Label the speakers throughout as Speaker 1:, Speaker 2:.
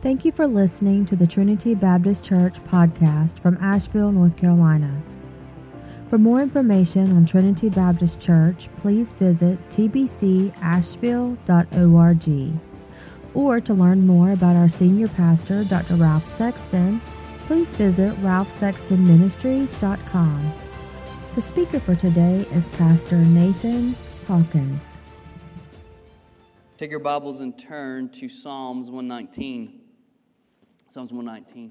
Speaker 1: Thank you for listening to the Trinity Baptist Church podcast from Asheville, North Carolina. For more information on Trinity Baptist Church, please visit tbcasheville.org. Or to learn more about our senior pastor, Dr. Ralph Sexton, please visit ralphsextonministries.com. The speaker for today is Pastor Nathan Hawkins.
Speaker 2: Take your Bibles and turn to Psalms 119. Psalms 119.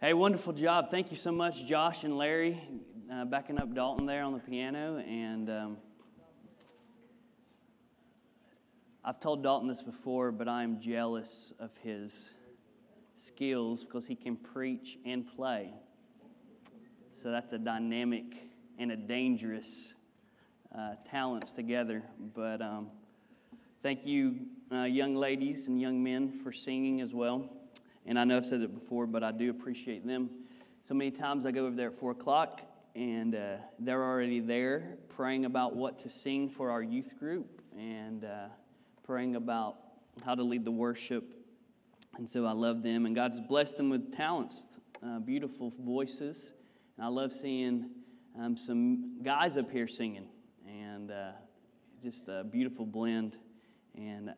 Speaker 2: Hey, wonderful job. Thank you so much, Josh and Larry, uh, backing up Dalton there on the piano. And um, I've told Dalton this before, but I am jealous of his skills because he can preach and play. So that's a dynamic and a dangerous uh, talents together. But um, thank you, uh, young ladies and young men, for singing as well. And I know I've said it before, but I do appreciate them. So many times I go over there at 4 o'clock, and uh, they're already there praying about what to sing for our youth group and uh, praying about how to lead the worship. And so I love them, and God's blessed them with talents, uh, beautiful voices. And I love seeing um, some guys up here singing, and uh, just a beautiful blend. And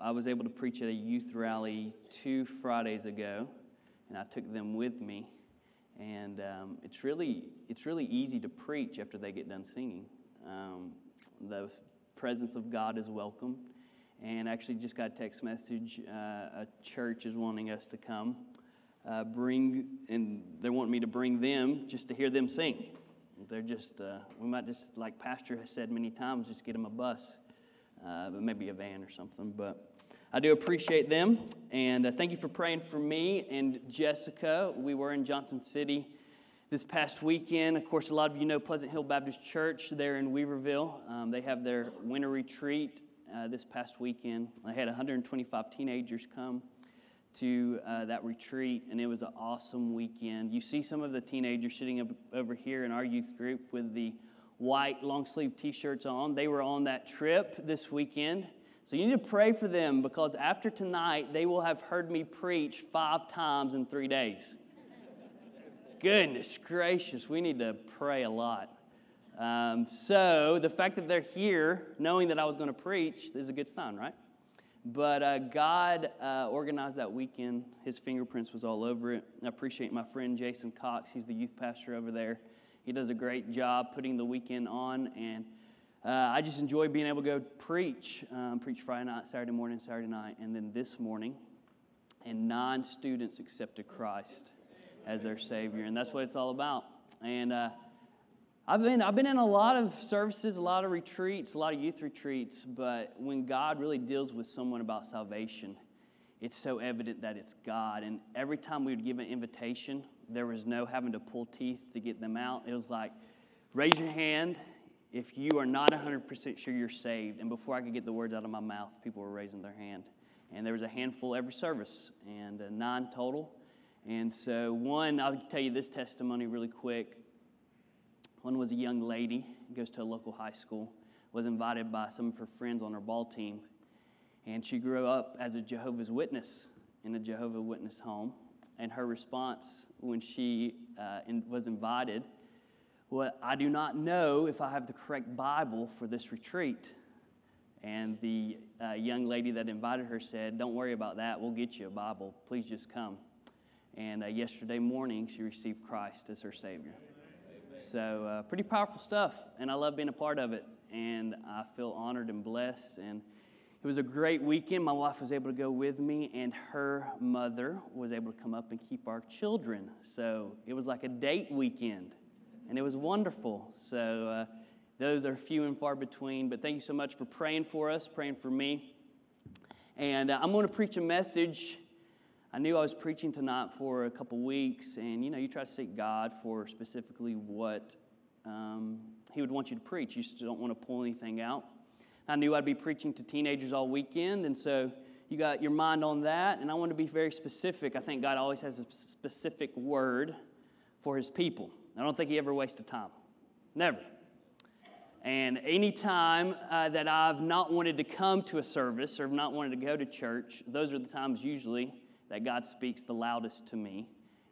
Speaker 2: I was able to preach at a youth rally two Fridays ago, and I took them with me. And um, it's really it's really easy to preach after they get done singing. Um, the presence of God is welcome. And actually, just got a text message. Uh, a church is wanting us to come, uh, bring, and they want me to bring them just to hear them sing. They're just, uh, we might just, like Pastor has said many times, just get them a bus, uh, but maybe a van or something. But I do appreciate them. And uh, thank you for praying for me and Jessica. We were in Johnson City this past weekend. Of course, a lot of you know Pleasant Hill Baptist Church there in Weaverville. Um, they have their winter retreat uh, this past weekend. I had 125 teenagers come to uh, that retreat, and it was an awesome weekend. You see some of the teenagers sitting up over here in our youth group with the white long sleeve t shirts on. They were on that trip this weekend. So you need to pray for them because after tonight, they will have heard me preach five times in three days. Goodness gracious, we need to pray a lot. Um, so the fact that they're here, knowing that I was going to preach, is a good sign, right? But uh, God uh, organized that weekend. His fingerprints was all over it. I appreciate my friend Jason Cox. He's the youth pastor over there. He does a great job putting the weekend on, and uh, I just enjoy being able to go preach, um, preach Friday night, Saturday morning, Saturday night, and then this morning. And nine students accepted Christ as their Savior, and that's what it's all about. And uh, I've been, I've been in a lot of services, a lot of retreats, a lot of youth retreats, but when God really deals with someone about salvation, it's so evident that it's God. And every time we would give an invitation, there was no having to pull teeth to get them out. It was like, raise your hand if you are not 100% sure you're saved. And before I could get the words out of my mouth, people were raising their hand. And there was a handful every service, and uh, nine total. And so, one, I'll tell you this testimony really quick. One was a young lady, goes to a local high school, was invited by some of her friends on her ball team. And she grew up as a Jehovah's Witness in a Jehovah's Witness home. And her response when she uh, was invited well, I do not know if I have the correct Bible for this retreat. And the uh, young lady that invited her said, Don't worry about that. We'll get you a Bible. Please just come. And uh, yesterday morning, she received Christ as her Savior. Amen. So, uh, pretty powerful stuff. And I love being a part of it. And I feel honored and blessed. And it was a great weekend. My wife was able to go with me, and her mother was able to come up and keep our children. So, it was like a date weekend and it was wonderful. So uh, those are few and far between. But thank you so much for praying for us, praying for me. And uh, I'm going to preach a message. I knew I was preaching tonight for a couple weeks, and you know, you try to seek God for specifically what um, He would want you to preach. You just don't want to pull anything out. I knew I'd be preaching to teenagers all weekend, and so you got your mind on that. And I want to be very specific. I think God always has a specific word for His people. I don't think he ever wasted time. Never. And anytime uh, that I've not wanted to come to a service or not wanted to go to church, those are the times usually that God speaks the loudest to me.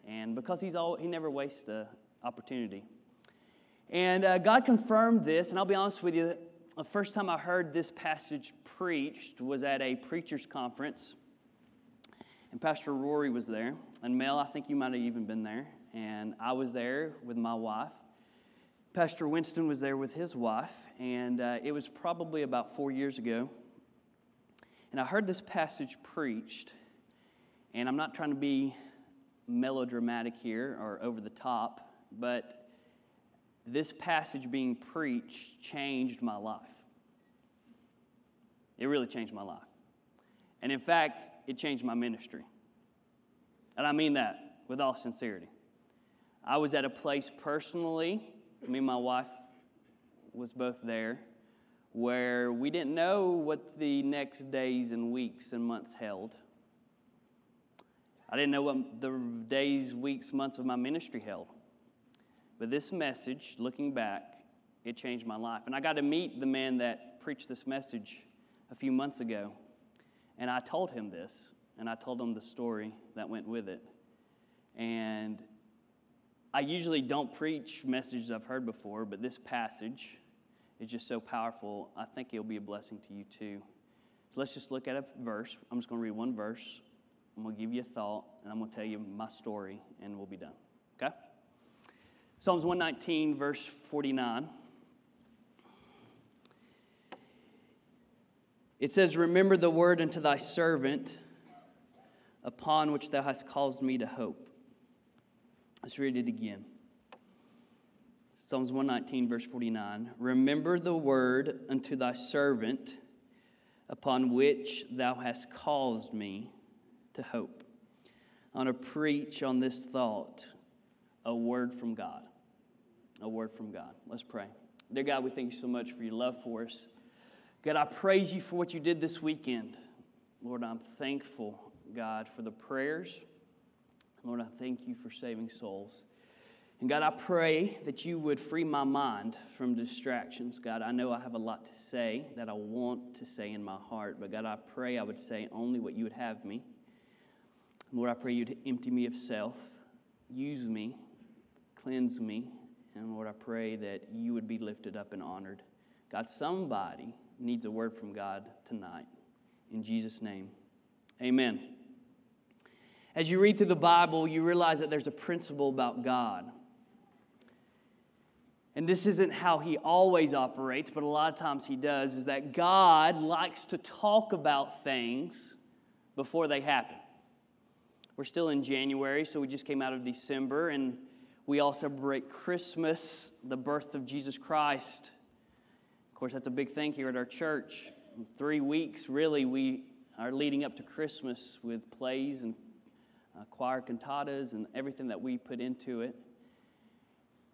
Speaker 2: And because he's all, he never wastes an opportunity. And uh, God confirmed this, and I'll be honest with you, the first time I heard this passage preached was at a preacher's conference. And Pastor Rory was there. And Mel, I think you might have even been there. And I was there with my wife. Pastor Winston was there with his wife, and uh, it was probably about four years ago. And I heard this passage preached, and I'm not trying to be melodramatic here or over the top, but this passage being preached changed my life. It really changed my life. And in fact, it changed my ministry. And I mean that with all sincerity. I was at a place personally me and my wife was both there, where we didn't know what the next days and weeks and months held. I didn't know what the days, weeks, months of my ministry held. But this message, looking back, it changed my life. And I got to meet the man that preached this message a few months ago. And I told him this, and I told him the story that went with it. And I usually don't preach messages I've heard before, but this passage is just so powerful. I think it'll be a blessing to you too. So let's just look at a verse. I'm just going to read one verse. I'm going to give you a thought, and I'm going to tell you my story, and we'll be done. Okay? Psalms 119, verse 49. It says, Remember the word unto thy servant, upon which thou hast caused me to hope. Let's read it again. Psalms 119, verse 49. Remember the word unto thy servant, upon which thou hast caused me to hope. I want to preach on this thought a word from God. A word from God. Let's pray. Dear God, we thank you so much for your love for us. God, I praise you for what you did this weekend. Lord, I'm thankful, God, for the prayers Lord, I thank you for saving souls. And God, I pray that you would free my mind from distractions. God, I know I have a lot to say that I want to say in my heart, but God, I pray I would say only what you would have me. Lord, I pray you'd empty me of self, use me, cleanse me, and Lord, I pray that you would be lifted up and honored. God, somebody needs a word from God tonight. In Jesus' name, amen as you read through the Bible, you realize that there's a principle about God. And this isn't how he always operates, but a lot of times he does, is that God likes to talk about things before they happen. We're still in January, so we just came out of December, and we all celebrate Christmas, the birth of Jesus Christ. Of course, that's a big thing here at our church. In three weeks, really, we are leading up to Christmas with plays and uh, choir cantatas and everything that we put into it.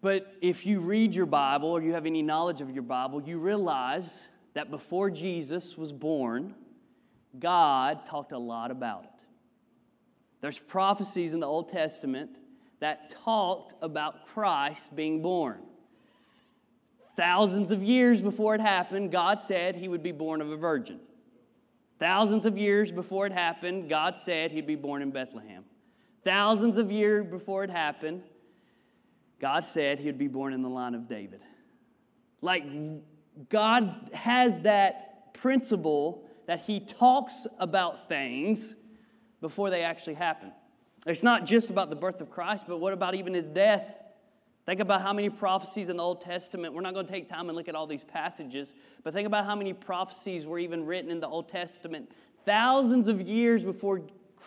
Speaker 2: But if you read your Bible or you have any knowledge of your Bible, you realize that before Jesus was born, God talked a lot about it. There's prophecies in the Old Testament that talked about Christ being born. Thousands of years before it happened, God said he would be born of a virgin. Thousands of years before it happened, God said he'd be born in Bethlehem. Thousands of years before it happened, God said he would be born in the line of David. Like, God has that principle that he talks about things before they actually happen. It's not just about the birth of Christ, but what about even his death? Think about how many prophecies in the Old Testament. We're not going to take time and look at all these passages, but think about how many prophecies were even written in the Old Testament thousands of years before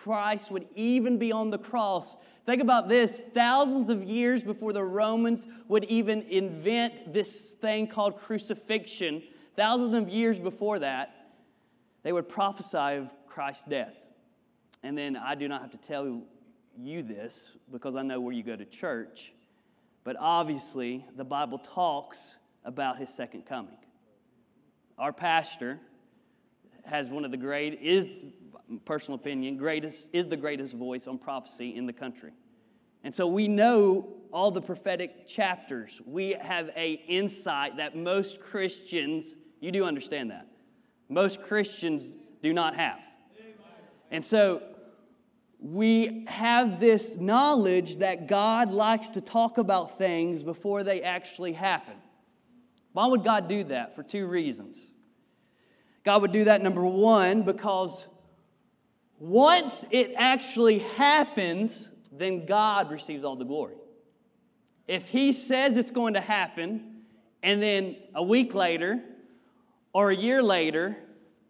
Speaker 2: Christ would even be on the cross. Think about this thousands of years before the Romans would even invent this thing called crucifixion, thousands of years before that, they would prophesy of Christ's death. And then I do not have to tell you this because I know where you go to church, but obviously the Bible talks about his second coming. Our pastor has one of the great, is personal opinion, greatest, is the greatest voice on prophecy in the country. And so we know all the prophetic chapters. We have a insight that most Christians, you do understand that. Most Christians do not have. And so we have this knowledge that God likes to talk about things before they actually happen. Why would God do that? For two reasons. God would do that, number one, because once it actually happens, then God receives all the glory. If He says it's going to happen, and then a week later, or a year later,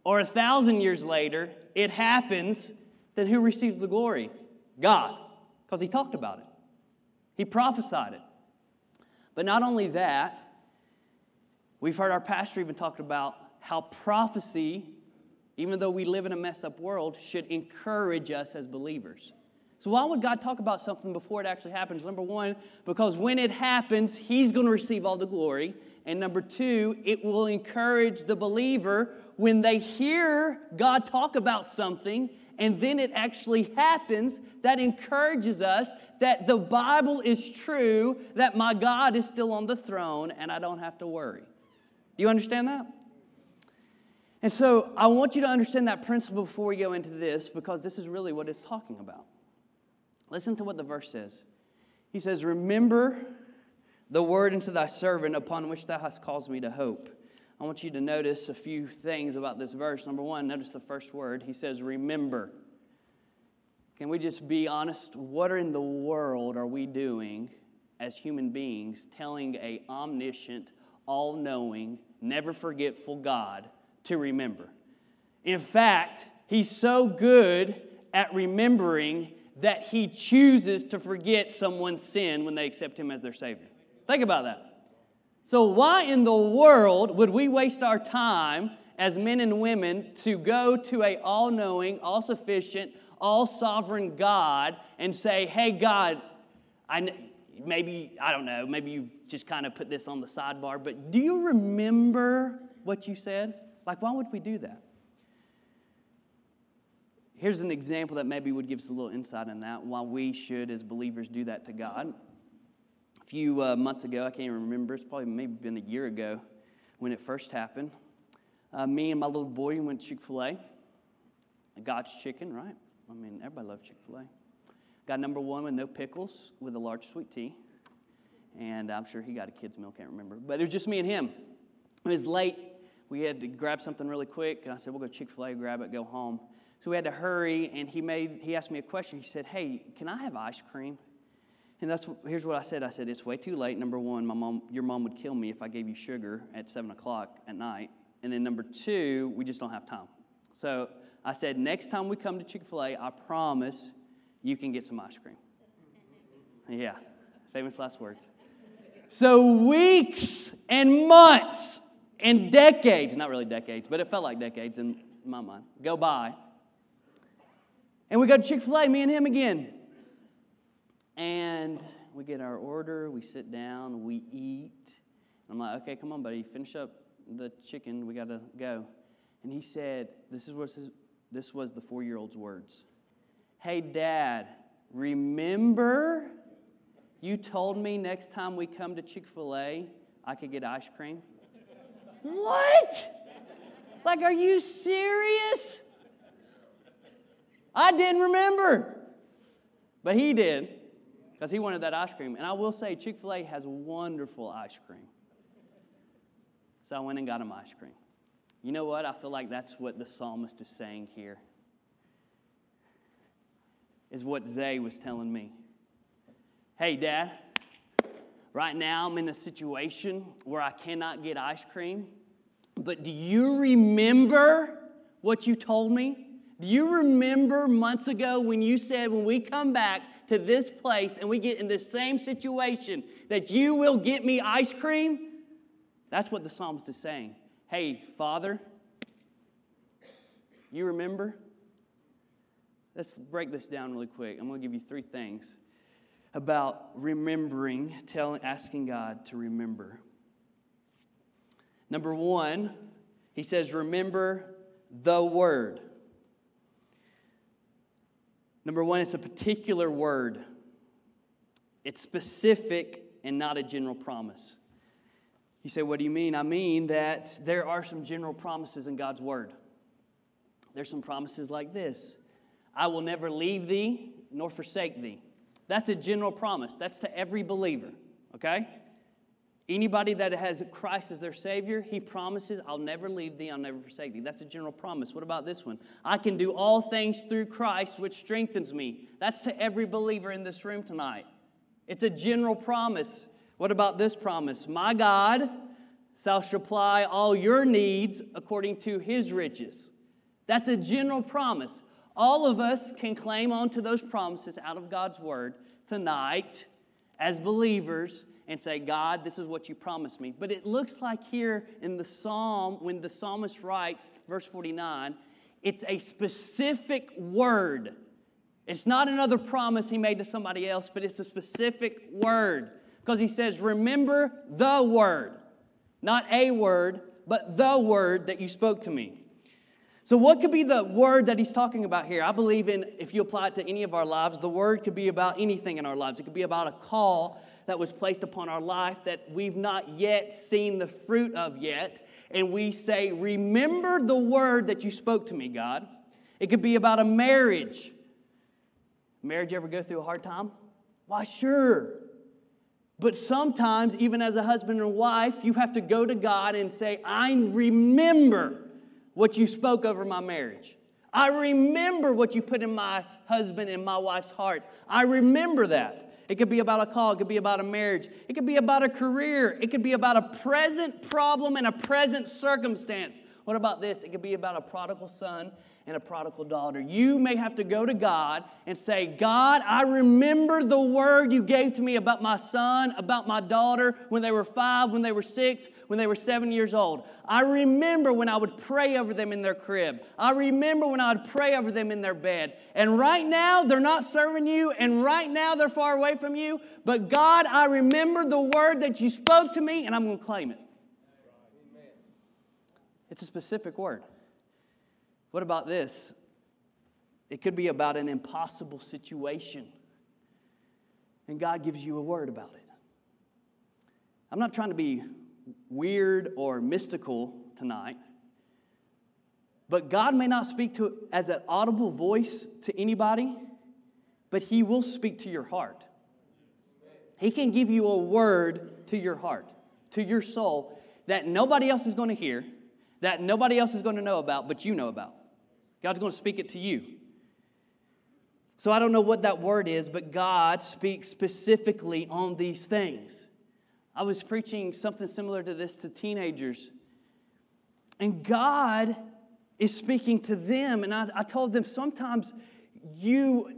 Speaker 2: or a thousand years later, it happens, then who receives the glory? God, because He talked about it, He prophesied it. But not only that, we've heard our pastor even talked about how prophecy, even though we live in a messed up world, should encourage us as believers. So, why would God talk about something before it actually happens? Number one, because when it happens, He's going to receive all the glory. And number two, it will encourage the believer when they hear God talk about something and then it actually happens, that encourages us that the Bible is true, that my God is still on the throne, and I don't have to worry. Do you understand that? And so I want you to understand that principle before we go into this because this is really what it's talking about. Listen to what the verse says. He says, Remember the word unto thy servant upon which thou hast caused me to hope. I want you to notice a few things about this verse. Number one, notice the first word. He says, Remember. Can we just be honest? What in the world are we doing as human beings telling a omniscient, all knowing, never forgetful God to remember? In fact, He's so good at remembering that he chooses to forget someone's sin when they accept him as their Savior. Think about that. So, why in the world would we waste our time as men and women to go to a all-knowing, all-sufficient, all-sovereign God and say, "Hey God, I maybe I don't know, maybe you just kind of put this on the sidebar, but do you remember what you said?" Like why would we do that? Here's an example that maybe would give us a little insight on that, why we should, as believers, do that to God. A few uh, months ago, I can't even remember, it's probably maybe been a year ago when it first happened. Uh, me and my little boy went to Chick fil A. God's chicken, right? I mean, everybody loves Chick fil A. Got number one with no pickles with a large sweet tea. And I'm sure he got a kid's meal, can't remember. But it was just me and him. It was late. We had to grab something really quick. And I said, we'll go Chick fil A, grab it, go home. So we had to hurry, and he made he asked me a question. He said, "Hey, can I have ice cream?" And that's here's what I said. I said, "It's way too late. Number one, my mom, your mom would kill me if I gave you sugar at seven o'clock at night. And then number two, we just don't have time." So I said, "Next time we come to Chick Fil A, I promise you can get some ice cream." Yeah, famous last words. So weeks and months and decades—not really decades, but it felt like decades in my mind—go by and we go to Chick fil A, me and him again. And we get our order, we sit down, we eat. I'm like, okay, come on, buddy, finish up the chicken, we gotta go. And he said, this, is what this was the four year old's words Hey, dad, remember you told me next time we come to Chick fil A, I could get ice cream? What? Like, are you serious? I didn't remember. But he did because he wanted that ice cream. And I will say, Chick fil A has wonderful ice cream. So I went and got him ice cream. You know what? I feel like that's what the psalmist is saying here. Is what Zay was telling me. Hey, Dad, right now I'm in a situation where I cannot get ice cream, but do you remember what you told me? Do you remember months ago when you said, when we come back to this place and we get in the same situation, that you will get me ice cream? That's what the psalmist is saying. Hey, Father, you remember? Let's break this down really quick. I'm going to give you three things about remembering, telling, asking God to remember. Number one, he says, remember the word. Number one, it's a particular word. It's specific and not a general promise. You say, What do you mean? I mean that there are some general promises in God's Word. There's some promises like this I will never leave thee nor forsake thee. That's a general promise. That's to every believer, okay? Anybody that has Christ as their Savior, He promises, I'll never leave thee, I'll never forsake thee. That's a general promise. What about this one? I can do all things through Christ, which strengthens me. That's to every believer in this room tonight. It's a general promise. What about this promise? My God shall supply all your needs according to his riches. That's a general promise. All of us can claim onto those promises out of God's word tonight as believers and say, God, this is what you promised me. But it looks like here in the psalm, when the psalmist writes, verse 49, it's a specific word. It's not another promise he made to somebody else, but it's a specific word. Because he says, Remember the word. Not a word, but the word that you spoke to me. So, what could be the word that he's talking about here? I believe in, if you apply it to any of our lives, the word could be about anything in our lives. It could be about a call that was placed upon our life that we've not yet seen the fruit of yet. And we say, Remember the word that you spoke to me, God. It could be about a marriage. Marriage ever go through a hard time? Why, sure. But sometimes, even as a husband and wife, you have to go to God and say, I remember what you spoke over my marriage. I remember what you put in my husband and my wife's heart. I remember that. It could be about a call, it could be about a marriage, it could be about a career, it could be about a present problem and a present circumstance. What about this? It could be about a prodigal son and a prodigal daughter. You may have to go to God and say, God, I remember the word you gave to me about my son, about my daughter when they were five, when they were six, when they were seven years old. I remember when I would pray over them in their crib. I remember when I would pray over them in their bed. And right now, they're not serving you, and right now, they're far away from you. But God, I remember the word that you spoke to me, and I'm going to claim it. It's a specific word. What about this? It could be about an impossible situation, and God gives you a word about it. I'm not trying to be weird or mystical tonight, but God may not speak to as an audible voice to anybody, but He will speak to your heart. He can give you a word to your heart, to your soul, that nobody else is going to hear that nobody else is going to know about, but you know about. God's going to speak it to you. So I don't know what that word is, but God speaks specifically on these things. I was preaching something similar to this to teenagers, and God is speaking to them. And I, I told them sometimes you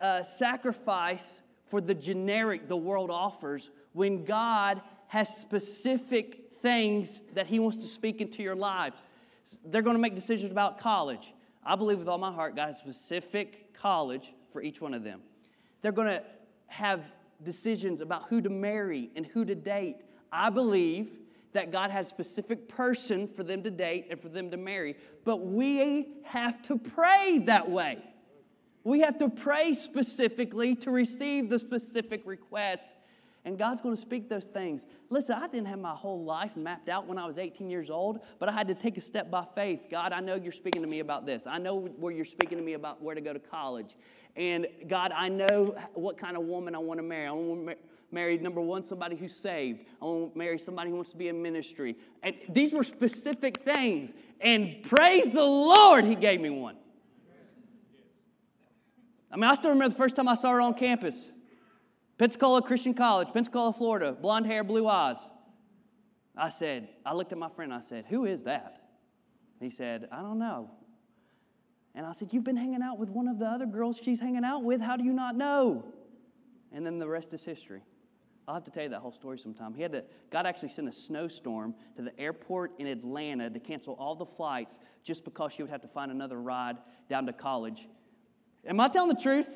Speaker 2: uh, sacrifice for the generic the world offers when God has specific things that He wants to speak into your lives. They're going to make decisions about college. I believe with all my heart, God has specific college for each one of them. They're going to have decisions about who to marry and who to date. I believe that God has specific person for them to date and for them to marry. But we have to pray that way. We have to pray specifically to receive the specific request and God's going to speak those things. Listen, I didn't have my whole life mapped out when I was 18 years old, but I had to take a step by faith. God, I know you're speaking to me about this. I know where you're speaking to me about where to go to college. And God, I know what kind of woman I want to marry. I want to marry, number one, somebody who's saved. I want to marry somebody who wants to be in ministry. And these were specific things. And praise the Lord, He gave me one. I mean, I still remember the first time I saw her on campus. Pensacola Christian College, Pensacola, Florida, blonde hair, blue eyes. I said, I looked at my friend, I said, Who is that? He said, I don't know. And I said, You've been hanging out with one of the other girls she's hanging out with. How do you not know? And then the rest is history. I'll have to tell you that whole story sometime. He had to, God actually sent a snowstorm to the airport in Atlanta to cancel all the flights just because she would have to find another ride down to college. Am I telling the truth?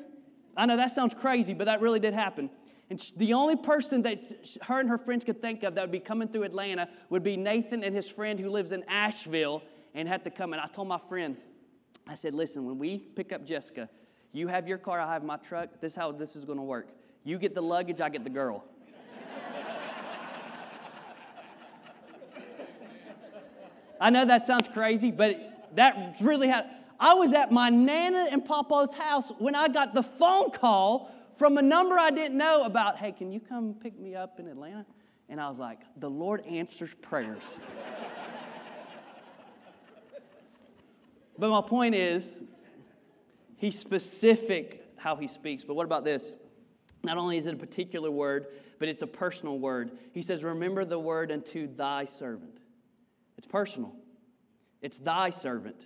Speaker 2: I know that sounds crazy, but that really did happen. And the only person that her and her friends could think of that would be coming through Atlanta would be Nathan and his friend who lives in Asheville and had to come. And I told my friend, I said, listen, when we pick up Jessica, you have your car, I have my truck. This is how this is going to work. You get the luggage, I get the girl. I know that sounds crazy, but that really had. I was at my Nana and Papa's house when I got the phone call from a number I didn't know about, hey, can you come pick me up in Atlanta? And I was like, the Lord answers prayers. but my point is, he's specific how he speaks. But what about this? Not only is it a particular word, but it's a personal word. He says, Remember the word unto thy servant. It's personal, it's thy servant.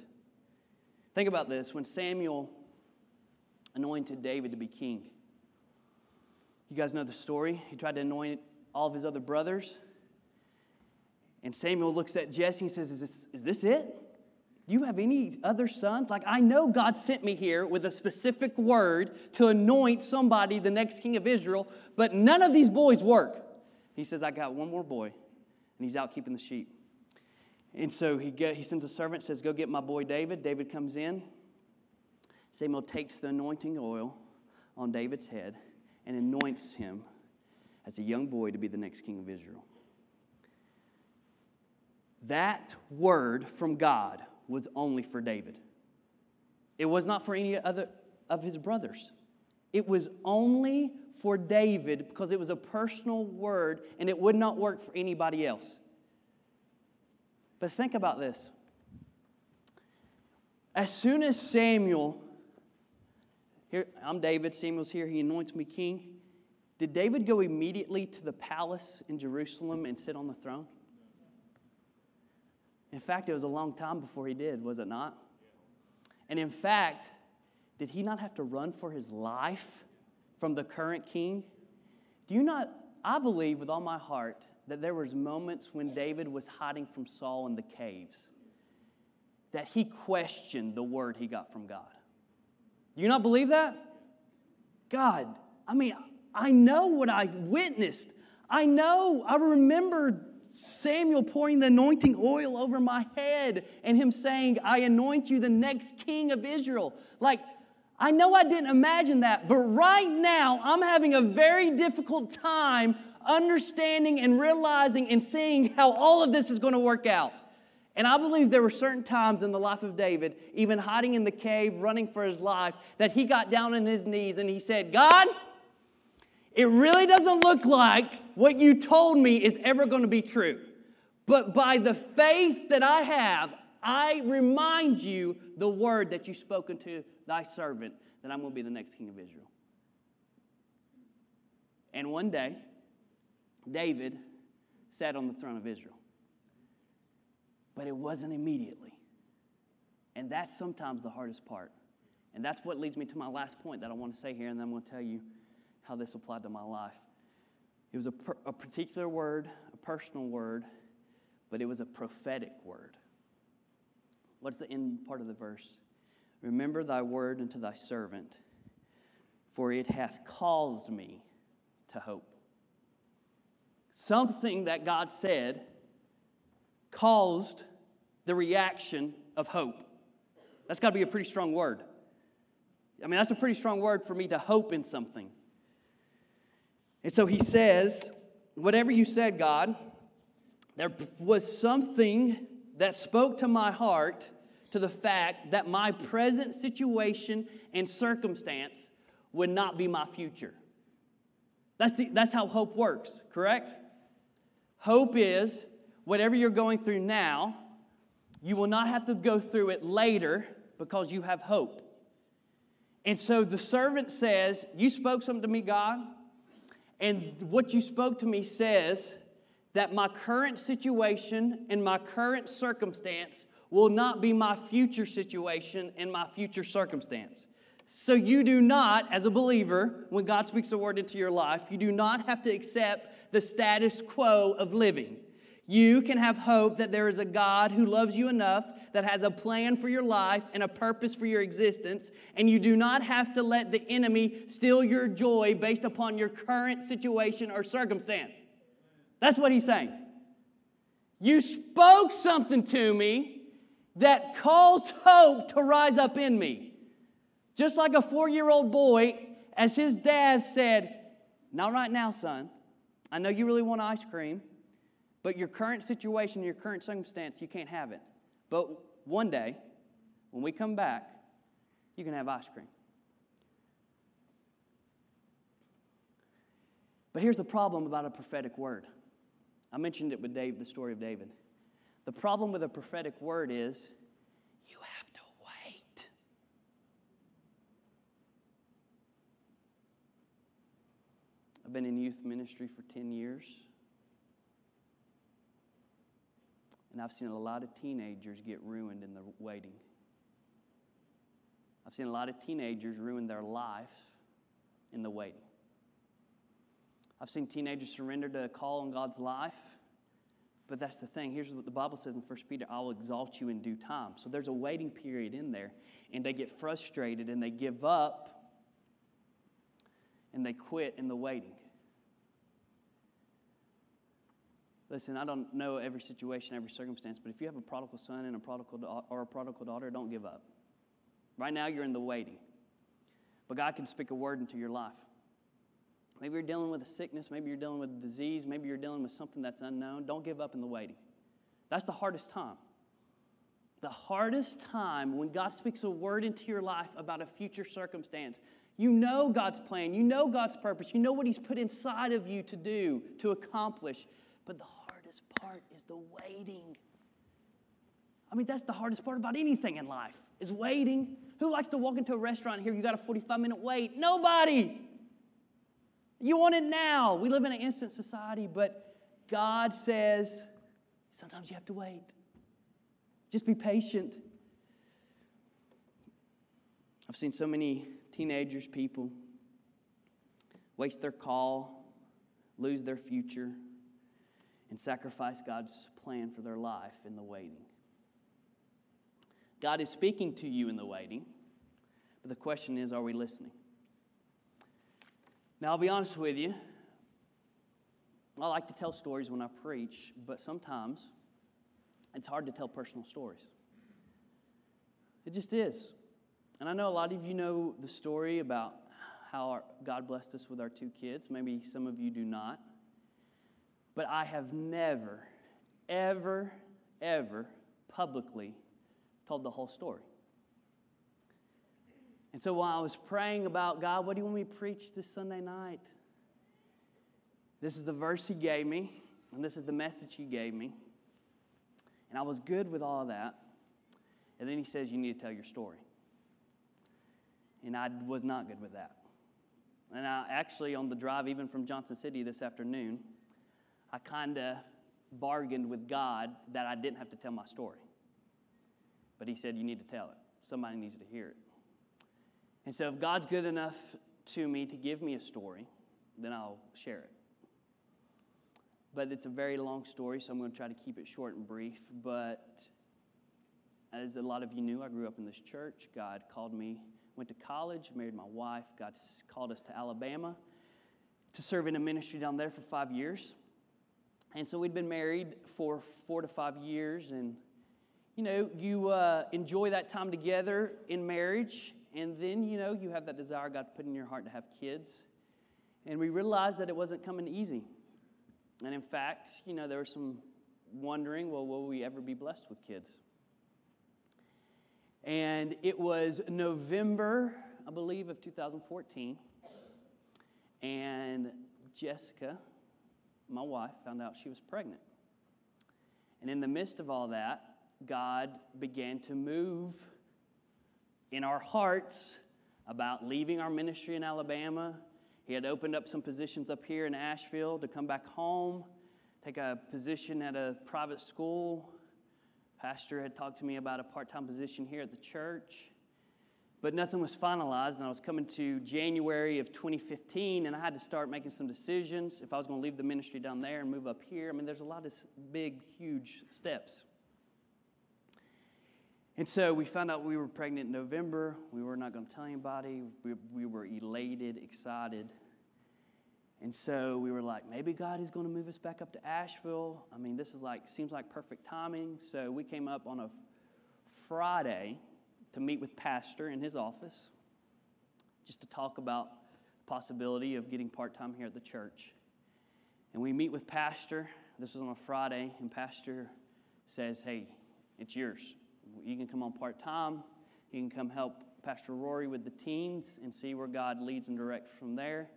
Speaker 2: Think about this when Samuel anointed David to be king. You guys know the story. He tried to anoint all of his other brothers. And Samuel looks at Jesse and says, Is this, is this it? Do you have any other sons? Like, I know God sent me here with a specific word to anoint somebody the next king of Israel, but none of these boys work. He says, I got one more boy, and he's out keeping the sheep. And so he, get, he sends a servant, says, Go get my boy David. David comes in. Samuel takes the anointing oil on David's head and anoints him as a young boy to be the next king of Israel. That word from God was only for David. It was not for any other of his brothers. It was only for David because it was a personal word and it would not work for anybody else. But think about this. As soon as Samuel, here, I'm David, Samuel's here, he anoints me king. Did David go immediately to the palace in Jerusalem and sit on the throne? In fact, it was a long time before he did, was it not? And in fact, did he not have to run for his life from the current king? Do you not, I believe with all my heart that there was moments when David was hiding from Saul in the caves that he questioned the word he got from God. Do you not believe that? God, I mean, I know what I witnessed. I know, I remember Samuel pouring the anointing oil over my head and him saying, I anoint you the next king of Israel. Like, I know I didn't imagine that, but right now I'm having a very difficult time understanding and realizing and seeing how all of this is going to work out. And I believe there were certain times in the life of David, even hiding in the cave, running for his life, that he got down on his knees and he said, God, it really doesn't look like what you told me is ever going to be true. But by the faith that I have, I remind you the word that you spoken to thy servant that I'm going to be the next king of Israel. And one day, David sat on the throne of Israel. But it wasn't immediately. And that's sometimes the hardest part. And that's what leads me to my last point that I want to say here, and then I'm going to tell you how this applied to my life. It was a, per, a particular word, a personal word, but it was a prophetic word. What's the end part of the verse? Remember thy word unto thy servant, for it hath caused me to hope. Something that God said caused the reaction of hope. That's got to be a pretty strong word. I mean, that's a pretty strong word for me to hope in something. And so he says, Whatever you said, God, there was something that spoke to my heart to the fact that my present situation and circumstance would not be my future. That's, the, that's how hope works, correct? Hope is whatever you're going through now, you will not have to go through it later because you have hope. And so the servant says, You spoke something to me, God. And what you spoke to me says that my current situation and my current circumstance will not be my future situation and my future circumstance. So you do not, as a believer, when God speaks a word into your life, you do not have to accept the status quo of living. You can have hope that there is a God who loves you enough, that has a plan for your life and a purpose for your existence, and you do not have to let the enemy steal your joy based upon your current situation or circumstance. That's what he's saying. You spoke something to me that caused hope to rise up in me. Just like a four year old boy, as his dad said, Not right now, son. I know you really want ice cream, but your current situation, your current circumstance, you can't have it. But one day, when we come back, you can have ice cream. But here's the problem about a prophetic word. I mentioned it with Dave, the story of David. The problem with a prophetic word is you have to wait. I've been in youth ministry for 10 years. And I've seen a lot of teenagers get ruined in the waiting. I've seen a lot of teenagers ruin their life in the waiting. I've seen teenagers surrender to a call on God's life. But that's the thing. Here's what the Bible says in 1 Peter I will exalt you in due time. So there's a waiting period in there. And they get frustrated and they give up and they quit in the waiting. Listen, I don't know every situation, every circumstance, but if you have a prodigal son and a prodigal da- or a prodigal daughter, don't give up. Right now, you're in the waiting. But God can speak a word into your life. Maybe you're dealing with a sickness, maybe you're dealing with a disease, maybe you're dealing with something that's unknown. Don't give up in the waiting. That's the hardest time. The hardest time when God speaks a word into your life about a future circumstance. You know God's plan, you know God's purpose, you know what He's put inside of you to do, to accomplish. But the hardest part is the waiting. I mean, that's the hardest part about anything in life is waiting. Who likes to walk into a restaurant here? You got a 45 minute wait. Nobody. You want it now. We live in an instant society, but God says sometimes you have to wait. Just be patient. I've seen so many teenagers, people, waste their call, lose their future, and sacrifice God's plan for their life in the waiting. God is speaking to you in the waiting, but the question is are we listening? Now, I'll be honest with you. I like to tell stories when I preach, but sometimes it's hard to tell personal stories. It just is. And I know a lot of you know the story about how our, God blessed us with our two kids. Maybe some of you do not. But I have never, ever, ever publicly told the whole story. And so while I was praying about God, what do you want me to preach this Sunday night? This is the verse He gave me, and this is the message He gave me. And I was good with all of that. And then He says, You need to tell your story. And I was not good with that. And I actually, on the drive, even from Johnson City this afternoon, I kind of bargained with God that I didn't have to tell my story. But He said, You need to tell it. Somebody needs to hear it. And so, if God's good enough to me to give me a story, then I'll share it. But it's a very long story, so I'm going to try to keep it short and brief. But as a lot of you knew, I grew up in this church. God called me, went to college, married my wife. God called us to Alabama to serve in a ministry down there for five years. And so we'd been married for four to five years. And, you know, you uh, enjoy that time together in marriage and then, you know, you have that desire God put in your heart to have kids. And we realized that it wasn't coming easy. And in fact, you know, there was some wondering, well, will we ever be blessed with kids? And it was November, I believe, of 2014. And Jessica, my wife, found out she was pregnant. And in the midst of all that, God began to move in our hearts about leaving our ministry in Alabama. He had opened up some positions up here in Asheville to come back home, take a position at a private school. Pastor had talked to me about a part time position here at the church. But nothing was finalized, and I was coming to January of 2015, and I had to start making some decisions if I was going to leave the ministry down there and move up here. I mean, there's a lot of big, huge steps. And so we found out we were pregnant in November. We were not going to tell anybody. We, we were elated, excited. And so we were like, maybe God is going to move us back up to Asheville. I mean, this is like, seems like perfect timing. So we came up on a Friday to meet with Pastor in his office just to talk about the possibility of getting part time here at the church. And we meet with Pastor. This was on a Friday, and Pastor says, Hey, it's yours. You can come on part time. You can come help Pastor Rory with the teens and see where God leads and directs from there.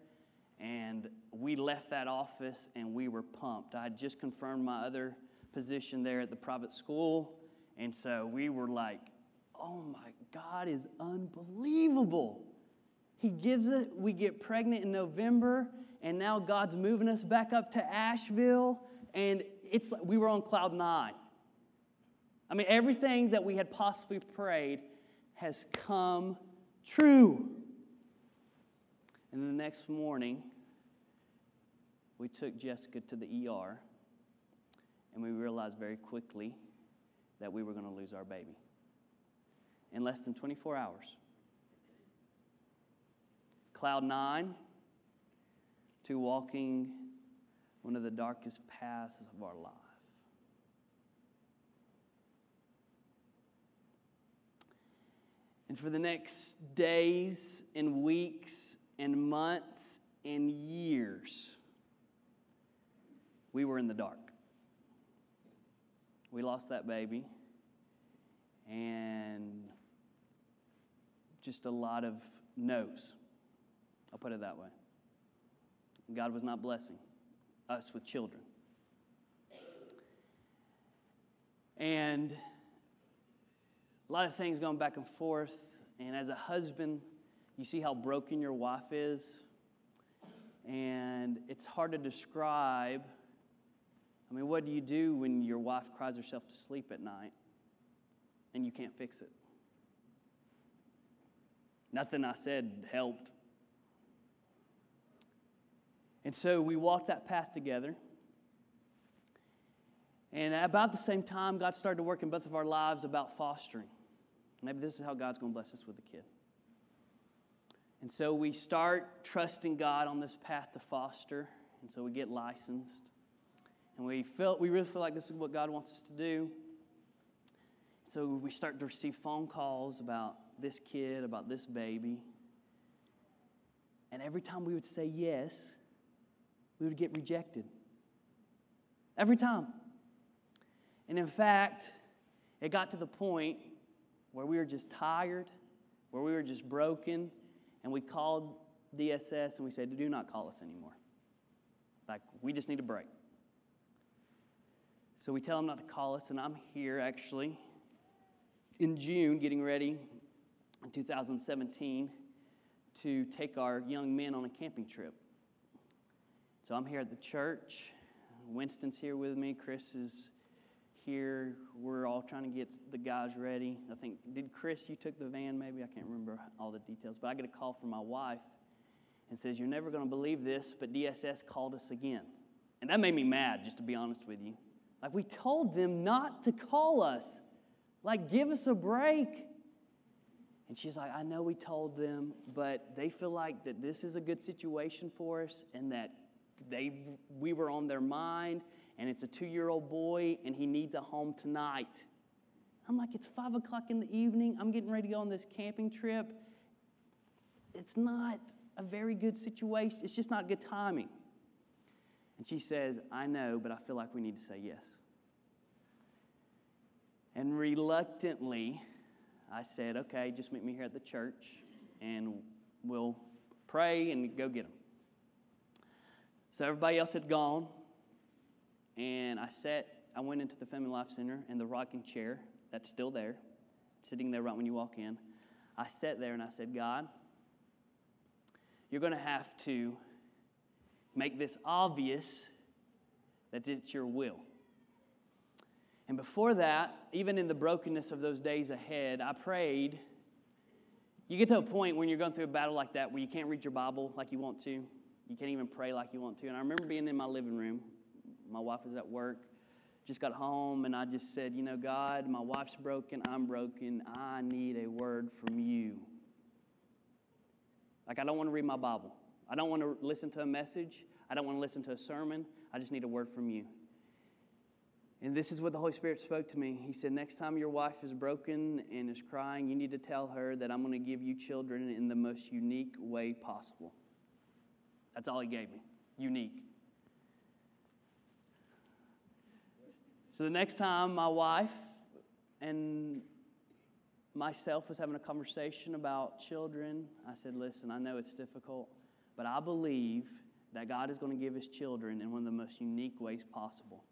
Speaker 2: And we left that office and we were pumped. I had just confirmed my other position there at the private school. And so we were like, oh my God is unbelievable. He gives it, we get pregnant in November, and now God's moving us back up to Asheville, and it's like we were on cloud nine. I mean, everything that we had possibly prayed has come true. And the next morning, we took Jessica to the ER, and we realized very quickly that we were going to lose our baby in less than 24 hours. Cloud nine to walking one of the darkest paths of our life. And for the next days and weeks and months and years, we were in the dark. We lost that baby, and just a lot of no's. I'll put it that way. God was not blessing us with children. And a lot of things going back and forth. And as a husband, you see how broken your wife is. And it's hard to describe. I mean, what do you do when your wife cries herself to sleep at night and you can't fix it? Nothing I said helped. And so we walked that path together. And about the same time, God started to work in both of our lives about fostering. Maybe this is how God's going to bless us with a kid. And so we start trusting God on this path to foster. And so we get licensed. And we feel we really feel like this is what God wants us to do. So we start to receive phone calls about this kid, about this baby. And every time we would say yes, we would get rejected. Every time. And in fact, it got to the point where we were just tired, where we were just broken, and we called DSS and we said, Do not call us anymore. Like, we just need a break. So we tell them not to call us, and I'm here actually in June getting ready in 2017 to take our young men on a camping trip. So I'm here at the church. Winston's here with me. Chris is here. We're all trying to get the guys ready. I think, did Chris, you took the van maybe? I can't remember all the details. But I get a call from my wife and says, You're never going to believe this, but DSS called us again. And that made me mad, just to be honest with you. Like, we told them not to call us. Like, give us a break. And she's like, I know we told them, but they feel like that this is a good situation for us and that they, we were on their mind and it's a two year old boy, and he needs a home tonight. I'm like, it's five o'clock in the evening. I'm getting ready to go on this camping trip. It's not a very good situation. It's just not good timing. And she says, I know, but I feel like we need to say yes. And reluctantly, I said, okay, just meet me here at the church and we'll pray and go get them. So everybody else had gone. And I sat, I went into the Family Life Center in the rocking chair that's still there, sitting there right when you walk in. I sat there and I said, God, you're going to have to make this obvious that it's your will. And before that, even in the brokenness of those days ahead, I prayed. You get to a point when you're going through a battle like that where you can't read your Bible like you want to. You can't even pray like you want to. And I remember being in my living room my wife was at work, just got home, and I just said, You know, God, my wife's broken, I'm broken. I need a word from you. Like, I don't want to read my Bible. I don't want to listen to a message. I don't want to listen to a sermon. I just need a word from you. And this is what the Holy Spirit spoke to me. He said, Next time your wife is broken and is crying, you need to tell her that I'm going to give you children in the most unique way possible. That's all he gave me. Unique. So the next time my wife and myself was having a conversation about children, I said, Listen, I know it's difficult, but I believe that God is going to give us children in one of the most unique ways possible.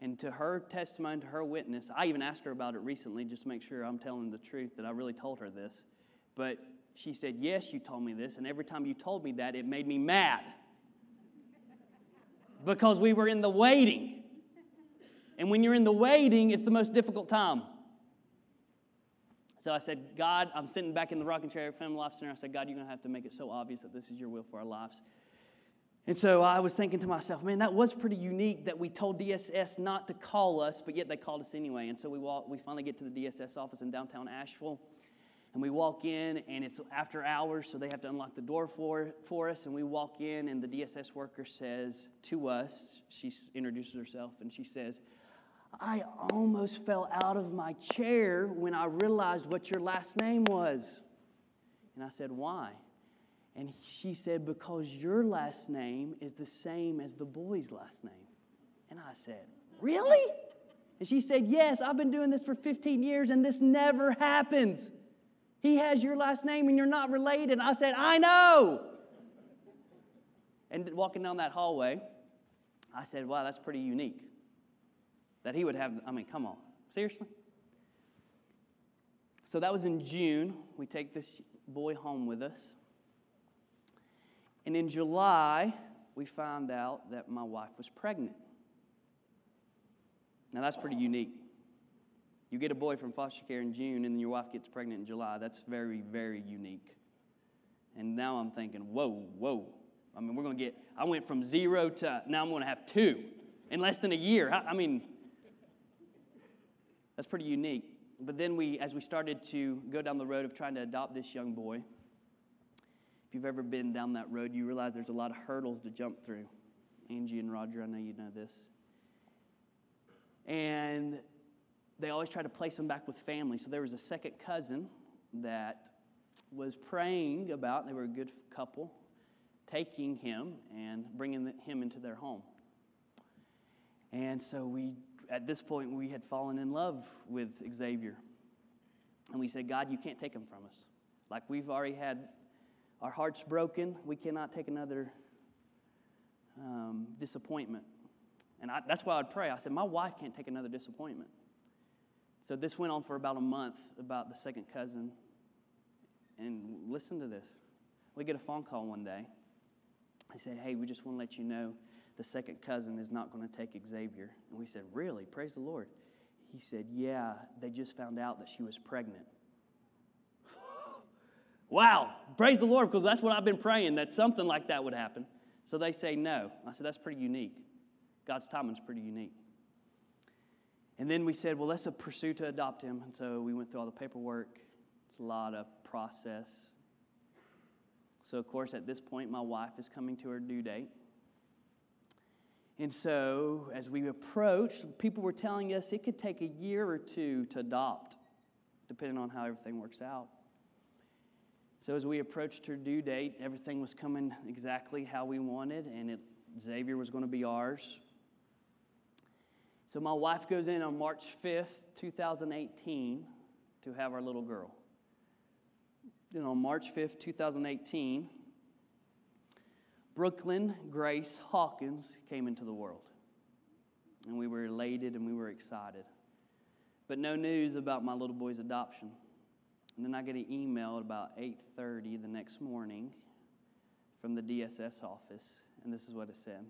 Speaker 2: And to her testimony, to her witness, I even asked her about it recently just to make sure I'm telling the truth that I really told her this. But she said, Yes, you told me this. And every time you told me that, it made me mad because we were in the waiting. And when you're in the waiting, it's the most difficult time. So I said, God, I'm sitting back in the rocking chair at Family Life Center. I said, God, you're going to have to make it so obvious that this is your will for our lives. And so I was thinking to myself, man, that was pretty unique that we told DSS not to call us, but yet they called us anyway. And so we walk, we finally get to the DSS office in downtown Asheville. And we walk in, and it's after hours, so they have to unlock the door for, for us. And we walk in, and the DSS worker says to us, she introduces herself, and she says, I almost fell out of my chair when I realized what your last name was. And I said, Why? And she said, Because your last name is the same as the boy's last name. And I said, Really? And she said, Yes, I've been doing this for 15 years and this never happens. He has your last name and you're not related. I said, I know. And walking down that hallway, I said, Wow, that's pretty unique that he would have. I mean, come on. Seriously? So that was in June. We take this boy home with us. And in July, we found out that my wife was pregnant. Now, that's pretty unique. You get a boy from foster care in June, and then your wife gets pregnant in July. That's very, very unique. And now I'm thinking, whoa, whoa. I mean, we're going to get, I went from zero to now I'm going to have two in less than a year. I, I mean, that's pretty unique. But then we, as we started to go down the road of trying to adopt this young boy, if you've ever been down that road, you realize there's a lot of hurdles to jump through. Angie and Roger, I know you know this. And they always try to place him back with family. So there was a second cousin that was praying about, they were a good couple, taking him and bringing him into their home. And so we at this point, we had fallen in love with Xavier. And we said, God, you can't take him from us. Like we've already had our hearts broken, we cannot take another um, disappointment. And I, that's why I'd pray. I said, My wife can't take another disappointment. So this went on for about a month about the second cousin. And listen to this. We get a phone call one day. I said, Hey, we just want to let you know the second cousin is not going to take Xavier. And we said, Really? Praise the Lord. He said, Yeah, they just found out that she was pregnant. Wow, praise the Lord, because that's what I've been praying, that something like that would happen. So they say no. I said, That's pretty unique. God's timing's pretty unique. And then we said, Well, let's pursue to adopt him. And so we went through all the paperwork. It's a lot of process. So, of course, at this point, my wife is coming to her due date. And so, as we approached, people were telling us it could take a year or two to adopt, depending on how everything works out. So, as we approached her due date, everything was coming exactly how we wanted, and it, Xavier was going to be ours. So, my wife goes in on March 5th, 2018, to have our little girl. Then on March 5th, 2018, Brooklyn Grace Hawkins came into the world. And we were elated and we were excited. But no news about my little boy's adoption. And then I get an email at about 8:30 the next morning from the DSS office, and this is what it said.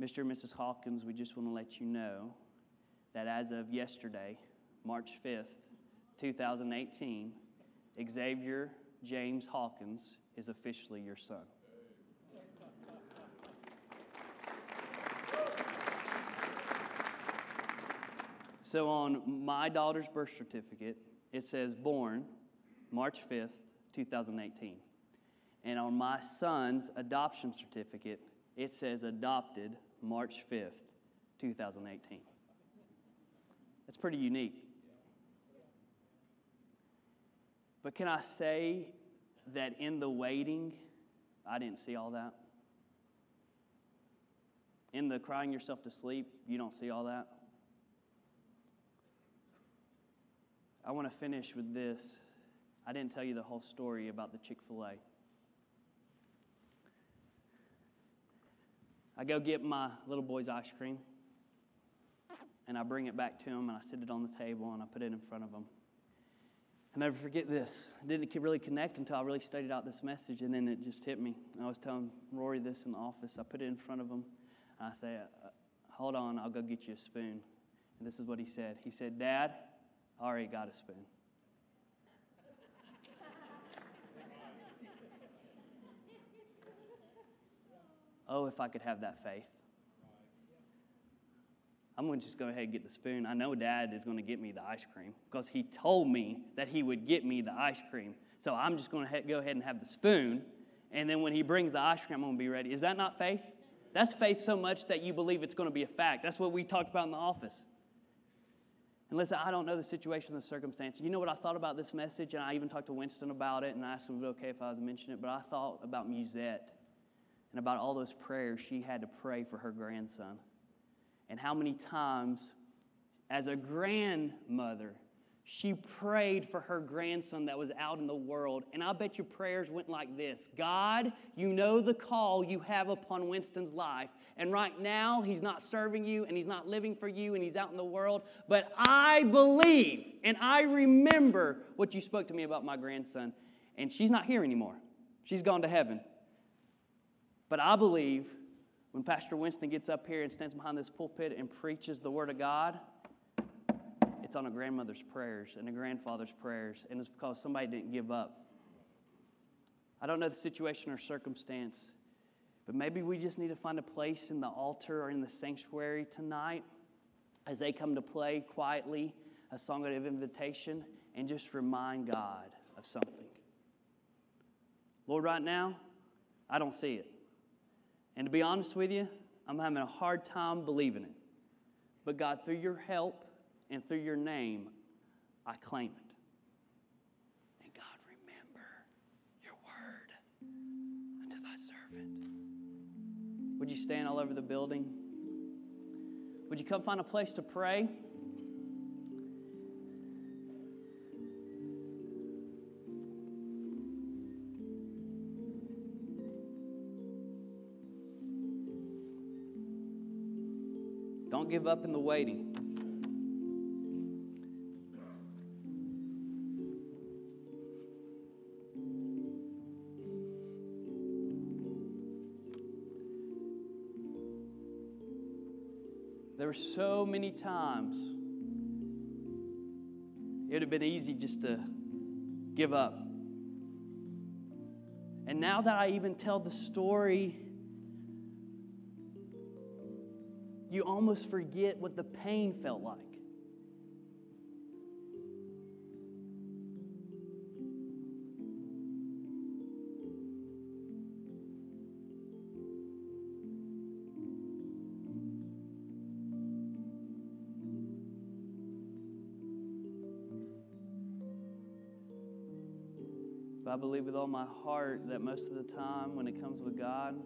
Speaker 2: Mr. and Mrs. Hawkins, we just want to let you know that as of yesterday, March 5th, 2018, Xavier James Hawkins is officially your son. So on my daughter's birth certificate, it says born March 5th, 2018. And on my son's adoption certificate, it says adopted March 5th, 2018. That's pretty unique. But can I say that in the waiting, I didn't see all that. In the crying yourself to sleep, you don't see all that. I want to finish with this. I didn't tell you the whole story about the Chick fil A. I go get my little boy's ice cream, and I bring it back to him, and I sit it on the table, and I put it in front of him. I never forget this. I didn't really connect until I really studied out this message, and then it just hit me. I was telling Rory this in the office. I put it in front of him, and I say, uh, Hold on, I'll go get you a spoon. And this is what he said He said, Dad, already got a spoon. oh, if I could have that faith. I'm going to just go ahead and get the spoon. I know dad is going to get me the ice cream because he told me that he would get me the ice cream. So I'm just going to go ahead and have the spoon. And then when he brings the ice cream, I'm going to be ready. Is that not faith? That's faith so much that you believe it's going to be a fact. That's what we talked about in the office. And listen, I don't know the situation, the circumstance. You know what I thought about this message? And I even talked to Winston about it and I asked him if it was okay if I was mentioning it. But I thought about Musette and about all those prayers she had to pray for her grandson. And how many times, as a grandmother, she prayed for her grandson that was out in the world. And I bet your prayers went like this God, you know the call you have upon Winston's life. And right now, he's not serving you and he's not living for you and he's out in the world. But I believe and I remember what you spoke to me about my grandson. And she's not here anymore, she's gone to heaven. But I believe when Pastor Winston gets up here and stands behind this pulpit and preaches the Word of God, it's on a grandmother's prayers and a grandfather's prayers, and it's because somebody didn't give up. I don't know the situation or circumstance, but maybe we just need to find a place in the altar or in the sanctuary tonight as they come to play quietly a song of invitation and just remind God of something. Lord, right now, I don't see it. And to be honest with you, I'm having a hard time believing it. But God, through your help and through your name, I claim it. Would you stand all over the building? Would you come find a place to pray? Don't give up in the waiting. So many times it would have been easy just to give up. And now that I even tell the story you almost forget what the pain felt like. I believe with all my heart that most of the time when it comes with God,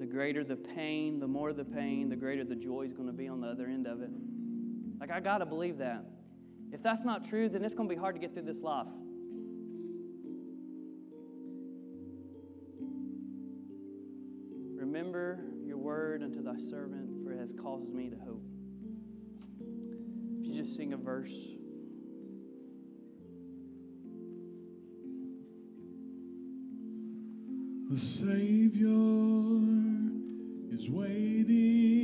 Speaker 2: the greater the pain, the more the pain, the greater the joy is going to be on the other end of it. Like, I got to believe that. If that's not true, then it's going to be hard to get through this life. Remember your word unto thy servant, for it hath caused me to hope. If you just sing a verse.
Speaker 3: The Savior is waiting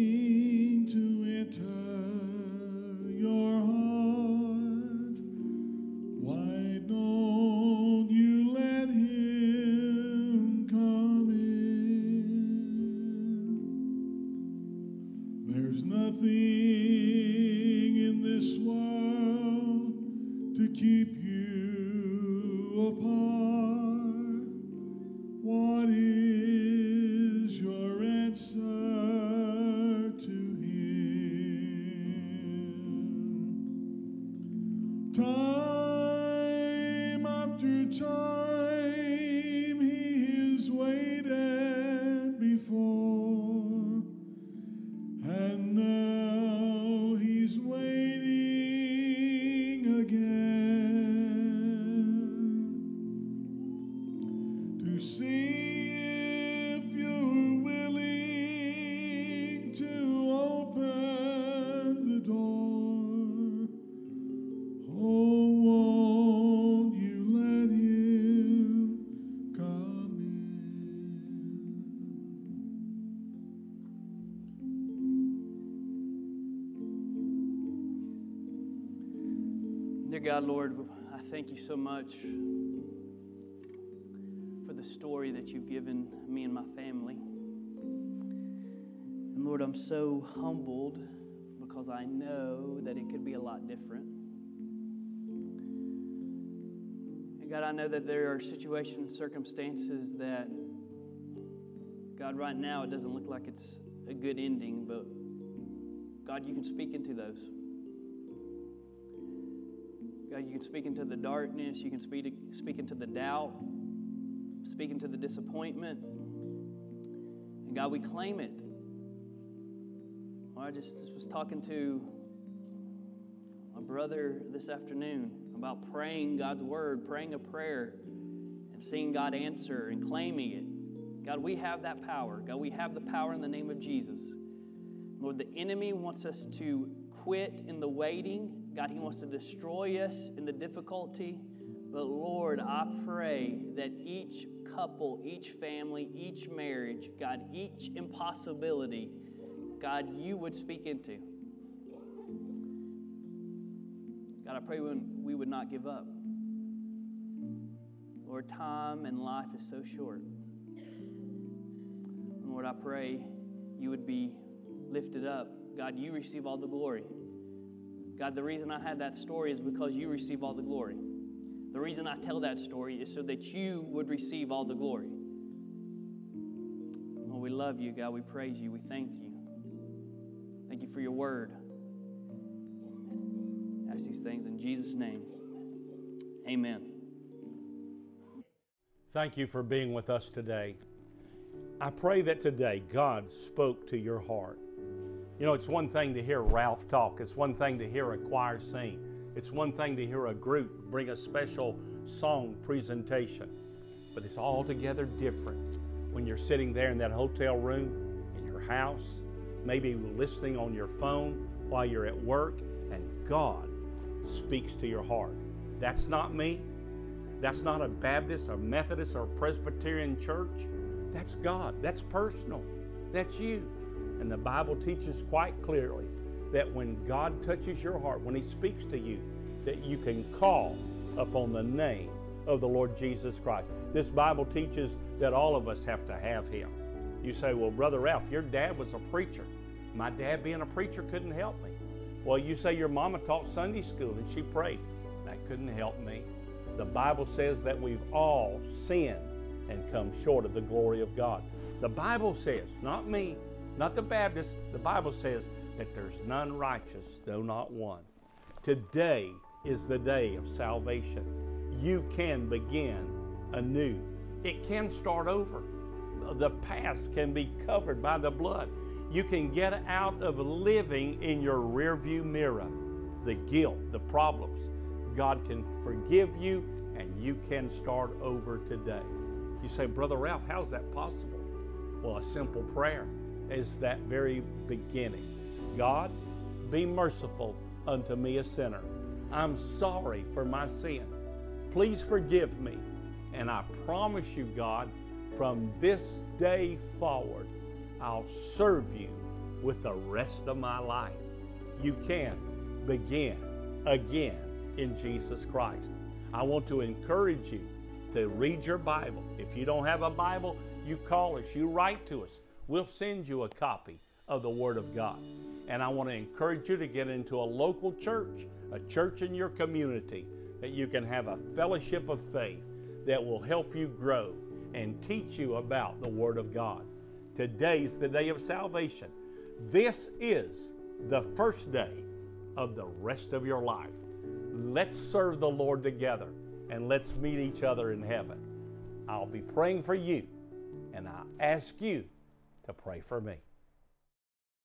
Speaker 2: God, Lord, I thank you so much for the story that you've given me and my family. And Lord, I'm so humbled because I know that it could be a lot different. And God, I know that there are situations, circumstances that, God, right now it doesn't look like it's a good ending, but God, you can speak into those. You can speak into the darkness, you can speak, speak into the doubt, speak into the disappointment. And God, we claim it. I just, just was talking to my brother this afternoon about praying God's word, praying a prayer, and seeing God answer and claiming it. God, we have that power. God, we have the power in the name of Jesus. Lord, the enemy wants us to quit in the waiting. God, he wants to destroy us in the difficulty. But Lord, I pray that each couple, each family, each marriage, God, each impossibility, God, you would speak into. God, I pray we would not give up. Lord, time and life is so short. Lord, I pray you would be lifted up. God, you receive all the glory. God, the reason I had that story is because you receive all the glory. The reason I tell that story is so that you would receive all the glory. Well, we love you, God. We praise you. We thank you. Thank you for your word. I ask these things in Jesus' name. Amen.
Speaker 4: Thank you for being with us today. I pray that today God spoke to your heart. You know, it's one thing to hear Ralph talk, it's one thing to hear a choir sing, it's one thing to hear a group bring a special song presentation, but it's altogether different when you're sitting there in that hotel room, in your house, maybe listening on your phone while you're at work, and God speaks to your heart. That's not me. That's not a Baptist, a Methodist, or Presbyterian church. That's God. That's personal. That's you. And the Bible teaches quite clearly that when God touches your heart, when He speaks to you, that you can call upon the name of the Lord Jesus Christ. This Bible teaches that all of us have to have Him. You say, Well, Brother Ralph, your dad was a preacher. My dad being a preacher couldn't help me. Well, you say your mama taught Sunday school and she prayed. That couldn't help me. The Bible says that we've all sinned and come short of the glory of God. The Bible says, not me, not the Baptist, the Bible says that there's none righteous, though not one. Today is the day of salvation. You can begin anew. It can start over. The past can be covered by the blood. You can get out of living in your rearview mirror the guilt, the problems. God can forgive you and you can start over today. You say, Brother Ralph, how's that possible? Well, a simple prayer is that very beginning. God, be merciful unto me, a sinner. I'm sorry for my sin. Please forgive me. And I promise you, God, from this day forward, I'll serve you with the rest of my life. You can begin again in Jesus Christ. I want to encourage you to read your Bible. If you don't have a Bible, you call us, you write to us. We'll send you a copy of the Word of God. And I want to encourage you to get into a local church, a church in your community, that you can have a fellowship of faith that will help you grow and teach you about the Word of God. Today's the day of salvation. This is the first day of the rest of your life. Let's serve the Lord together and let's meet each other in heaven. I'll be praying for you, and I ask you to pray for me.